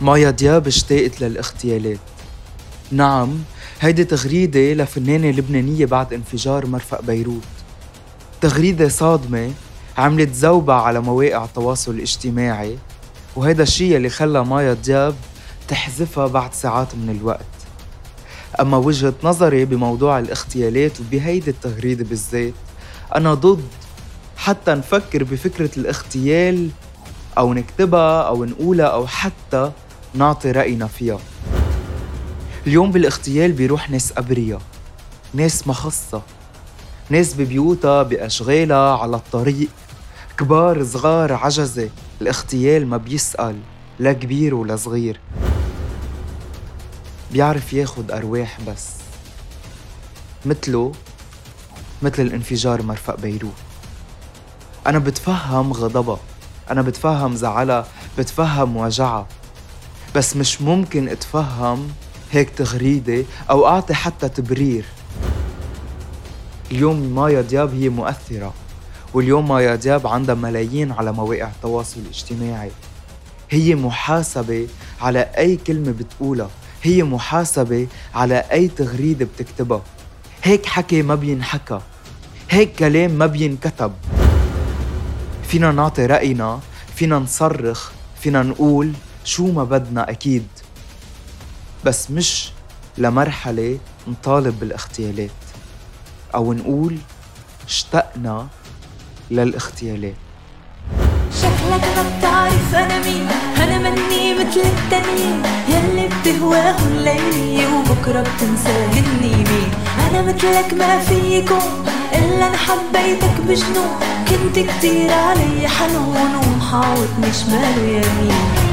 مايا دياب اشتاقت للاغتيالات. نعم هيدي تغريدة لفنانة لبنانية بعد انفجار مرفق بيروت. تغريدة صادمة عملت زوبعة على مواقع التواصل الاجتماعي وهيدا الشيء اللي خلى مايا دياب تحذفها بعد ساعات من الوقت. أما وجهة نظري بموضوع الاغتيالات وبهيدي التغريدة بالذات أنا ضد حتى نفكر بفكرة الاغتيال أو نكتبها أو نقولها أو حتى نعطي رأينا فيها. اليوم بالاغتيال بيروح ناس أبرياء ناس مخصة ناس ببيوتها بأشغالها على الطريق. كبار صغار عجزة. الاغتيال ما بيسأل لا كبير ولا صغير. بيعرف ياخد أرواح بس. مثله مثل الانفجار مرفق بيروت. أنا بتفهم غضبها أنا بتفهم زعلها بتفهم وجعها. بس مش ممكن اتفهم هيك تغريدة أو أعطي حتى تبرير. اليوم مايا دياب هي مؤثرة واليوم مايا دياب عندها ملايين على مواقع التواصل الاجتماعي. هي محاسبة على أي كلمة بتقولها هي محاسبة على أي تغريدة بتكتبها. هيك حكي ما بينحكى هيك كلام ما بينكتب. فينا نعطي رأينا فينا نصرخ فينا نقول شو ما بدنا أكيد بس مش لمرحلة نطالب بالاغتيالات أو نقول اشتقنا للاغتيالات شكلك ما بتعرف أنا مين أنا مني مثل التانيين يلي بتهواه الليلي وبكرة بتنساهني مين. أنا مثلك ما في يكون إلا أنا حبيتك بجنون كنت كتير علي حنون ومحاوطني شمال ويمين